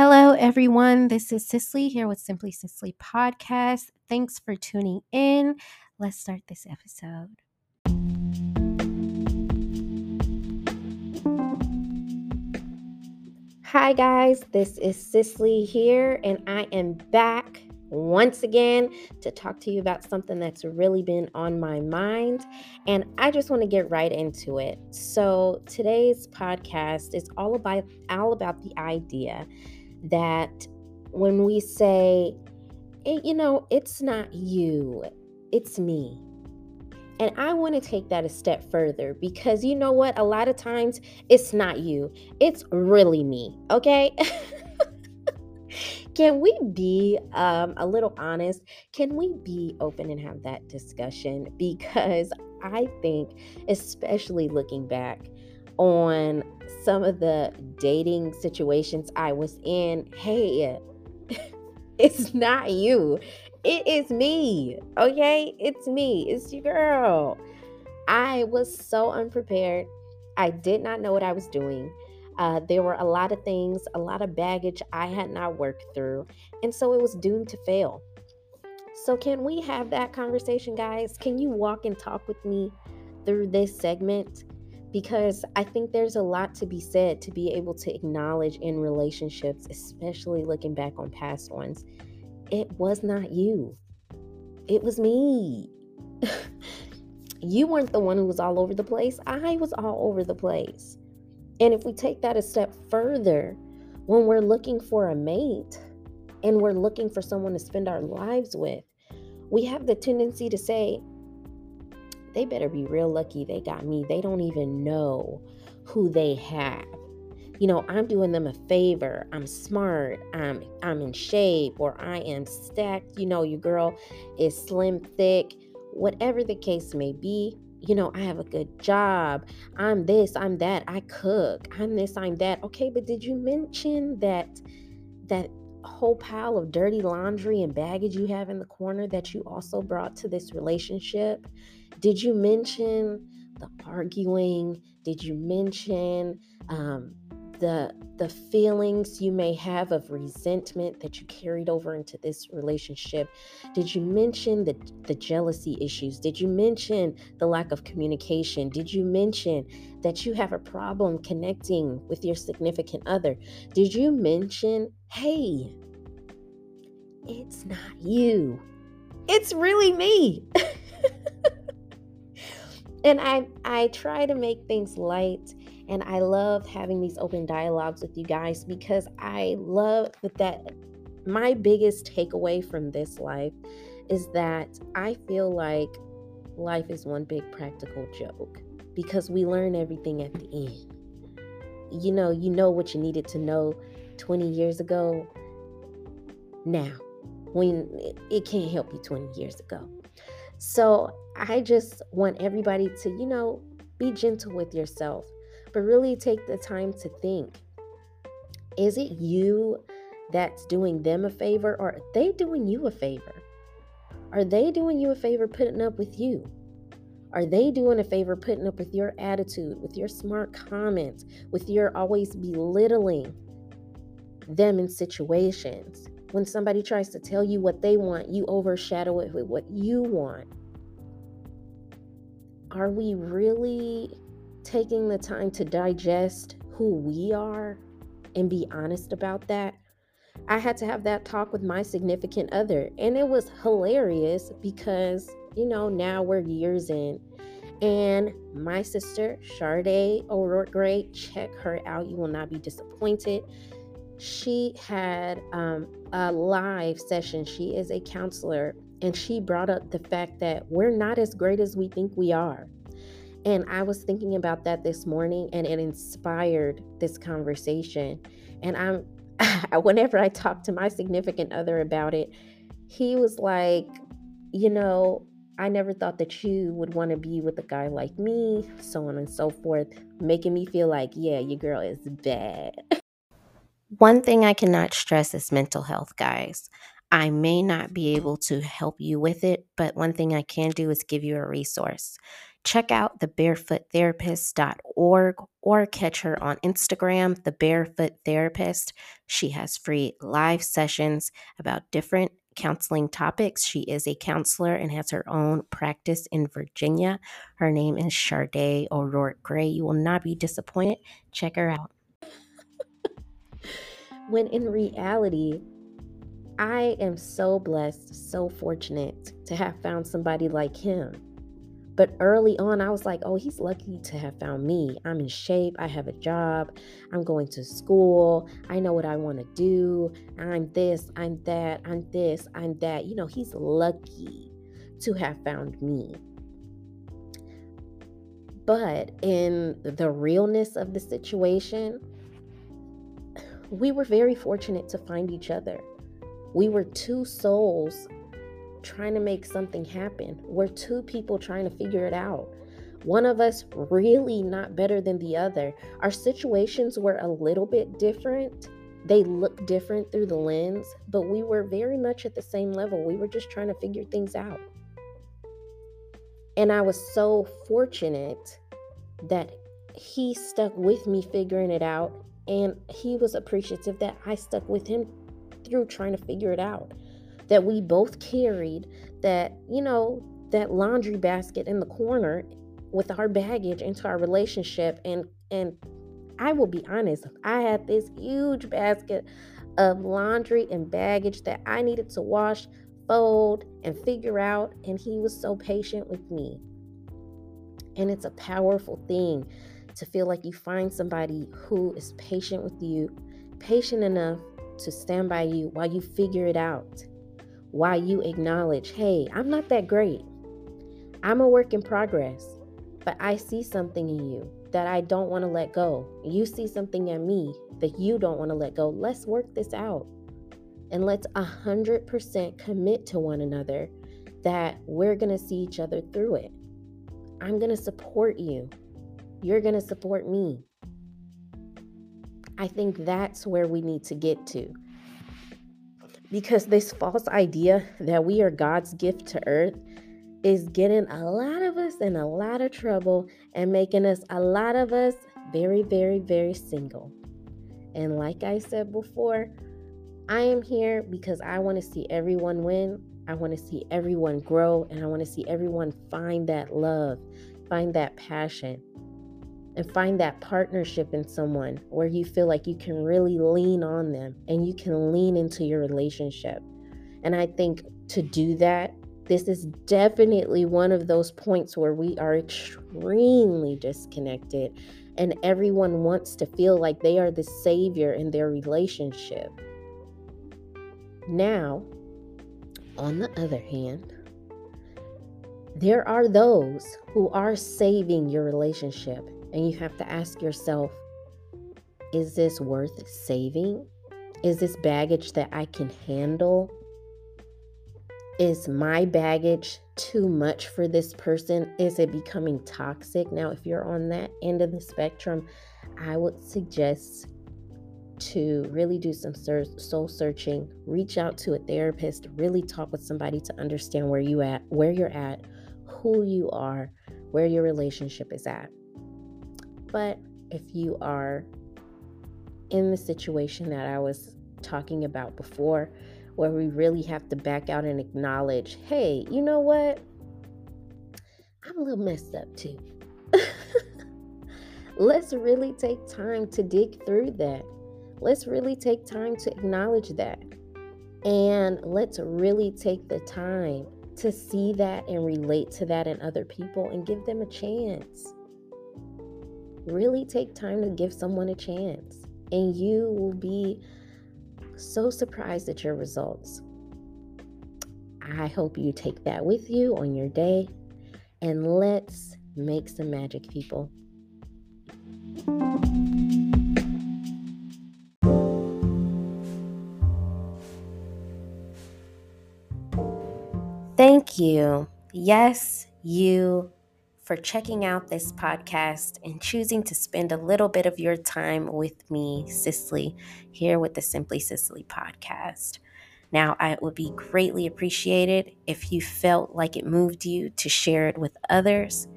Hello, everyone. This is Cicely here with Simply Cicely Podcast. Thanks for tuning in. Let's start this episode. Hi, guys. This is Cicely here, and I am back once again to talk to you about something that's really been on my mind. And I just want to get right into it. So, today's podcast is all about all about the idea that when we say, hey, you know, it's not you, it's me. And I want to take that a step further because you know what? A lot of times it's not you, it's really me, okay? Can we be um, a little honest? Can we be open and have that discussion? Because I think, especially looking back on some of the dating situations I was in, hey, it's not you. It is me. Okay? It's me. It's your girl. I was so unprepared. I did not know what I was doing. Uh, there were a lot of things, a lot of baggage I had not worked through. And so it was doomed to fail. So, can we have that conversation, guys? Can you walk and talk with me through this segment? Because I think there's a lot to be said to be able to acknowledge in relationships, especially looking back on past ones. It was not you, it was me. you weren't the one who was all over the place, I was all over the place. And if we take that a step further, when we're looking for a mate and we're looking for someone to spend our lives with, we have the tendency to say, they better be real lucky they got me. They don't even know who they have. You know, I'm doing them a favor. I'm smart. I'm I'm in shape or I am stacked. You know, your girl is slim thick. Whatever the case may be, you know, I have a good job. I'm this, I'm that. I cook. I'm this, I'm that. Okay, but did you mention that that whole pile of dirty laundry and baggage you have in the corner that you also brought to this relationship? Did you mention the arguing? Did you mention um, the the feelings you may have of resentment that you carried over into this relationship? Did you mention the the jealousy issues? Did you mention the lack of communication? Did you mention that you have a problem connecting with your significant other? Did you mention, "Hey, it's not you. It's really me." and I I try to make things light and I love having these open dialogues with you guys because I love that my biggest takeaway from this life is that I feel like life is one big practical joke because we learn everything at the end. You know, you know what you needed to know 20 years ago now when it can't help you 20 years ago. So I just want everybody to, you know, be gentle with yourself, but really take the time to think is it you that's doing them a favor or are they doing you a favor? Are they doing you a favor putting up with you? Are they doing a favor putting up with your attitude, with your smart comments, with your always belittling them in situations? When somebody tries to tell you what they want, you overshadow it with what you want are we really taking the time to digest who we are and be honest about that? I had to have that talk with my significant other, and it was hilarious because, you know, now we're years in. And my sister, Sade O'Rourke Gray, check her out. You will not be disappointed. She had um, a live session. She is a counselor and she brought up the fact that we're not as great as we think we are. And I was thinking about that this morning and it inspired this conversation. And I'm whenever I talk to my significant other about it, he was like, you know, I never thought that you would want to be with a guy like me, so on and so forth, making me feel like, yeah, your girl is bad. One thing I cannot stress is mental health, guys. I may not be able to help you with it, but one thing I can do is give you a resource. check out thebarefoottherapist.org or catch her on Instagram, The Barefoot Therapist. She has free live sessions about different counseling topics. She is a counselor and has her own practice in Virginia. Her name is Charday O'Rourke Gray. You will not be disappointed. Check her out. When in reality, I am so blessed, so fortunate to have found somebody like him. But early on, I was like, oh, he's lucky to have found me. I'm in shape. I have a job. I'm going to school. I know what I want to do. I'm this, I'm that, I'm this, I'm that. You know, he's lucky to have found me. But in the realness of the situation, we were very fortunate to find each other. We were two souls trying to make something happen. We're two people trying to figure it out. One of us really not better than the other. Our situations were a little bit different. They look different through the lens, but we were very much at the same level. We were just trying to figure things out. And I was so fortunate that he stuck with me figuring it out. And he was appreciative that I stuck with him through trying to figure it out that we both carried that, you know, that laundry basket in the corner with our baggage into our relationship and and I will be honest, I had this huge basket of laundry and baggage that I needed to wash, fold, and figure out. And he was so patient with me. And it's a powerful thing to feel like you find somebody who is patient with you, patient enough to stand by you while you figure it out while you acknowledge, hey, I'm not that great. I'm a work in progress, but I see something in you that I don't want to let go. You see something in me that you don't want to let go. Let's work this out. And let's 100% commit to one another that we're going to see each other through it. I'm going to support you. You're going to support me. I think that's where we need to get to because this false idea that we are God's gift to earth is getting a lot of us in a lot of trouble and making us a lot of us very, very, very single. And like I said before, I am here because I want to see everyone win. I want to see everyone grow and I want to see everyone find that love, find that passion and find that partnership in someone where you feel like you can really lean on them and you can lean into your relationship. And I think to do that, this is definitely one of those points where we are extremely disconnected and everyone wants to feel like they are the savior in their relationship. Now, on the other hand, there are those who are saving your relationship and you have to ask yourself is this worth saving? Is this baggage that I can handle? Is my baggage too much for this person? Is it becoming toxic? Now, if you're on that end of the spectrum, I would suggest to really do some soul searching, reach out to a therapist, really talk with somebody to understand where you at, where you're at, who you are, where your relationship is at. But if you are in the situation that I was talking about before, where we really have to back out and acknowledge, hey, you know what? I'm a little messed up too. Let's really take time to dig through that. Let's really take time to acknowledge that. And let's really take the time to see that and relate to that in other people and give them a chance really take time to give someone a chance, and you will be so surprised at your results. I hope you take that with you on your day, and let's make some magic, people. Thank you. Yes, you for checking out this podcast and choosing to spend a little bit of your time with me, Cicely, here with the Simply Cicely podcast. Now, I would be greatly appreciated if you felt like it moved you to share it with others.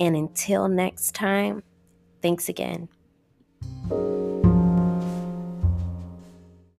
And until next time, thanks again.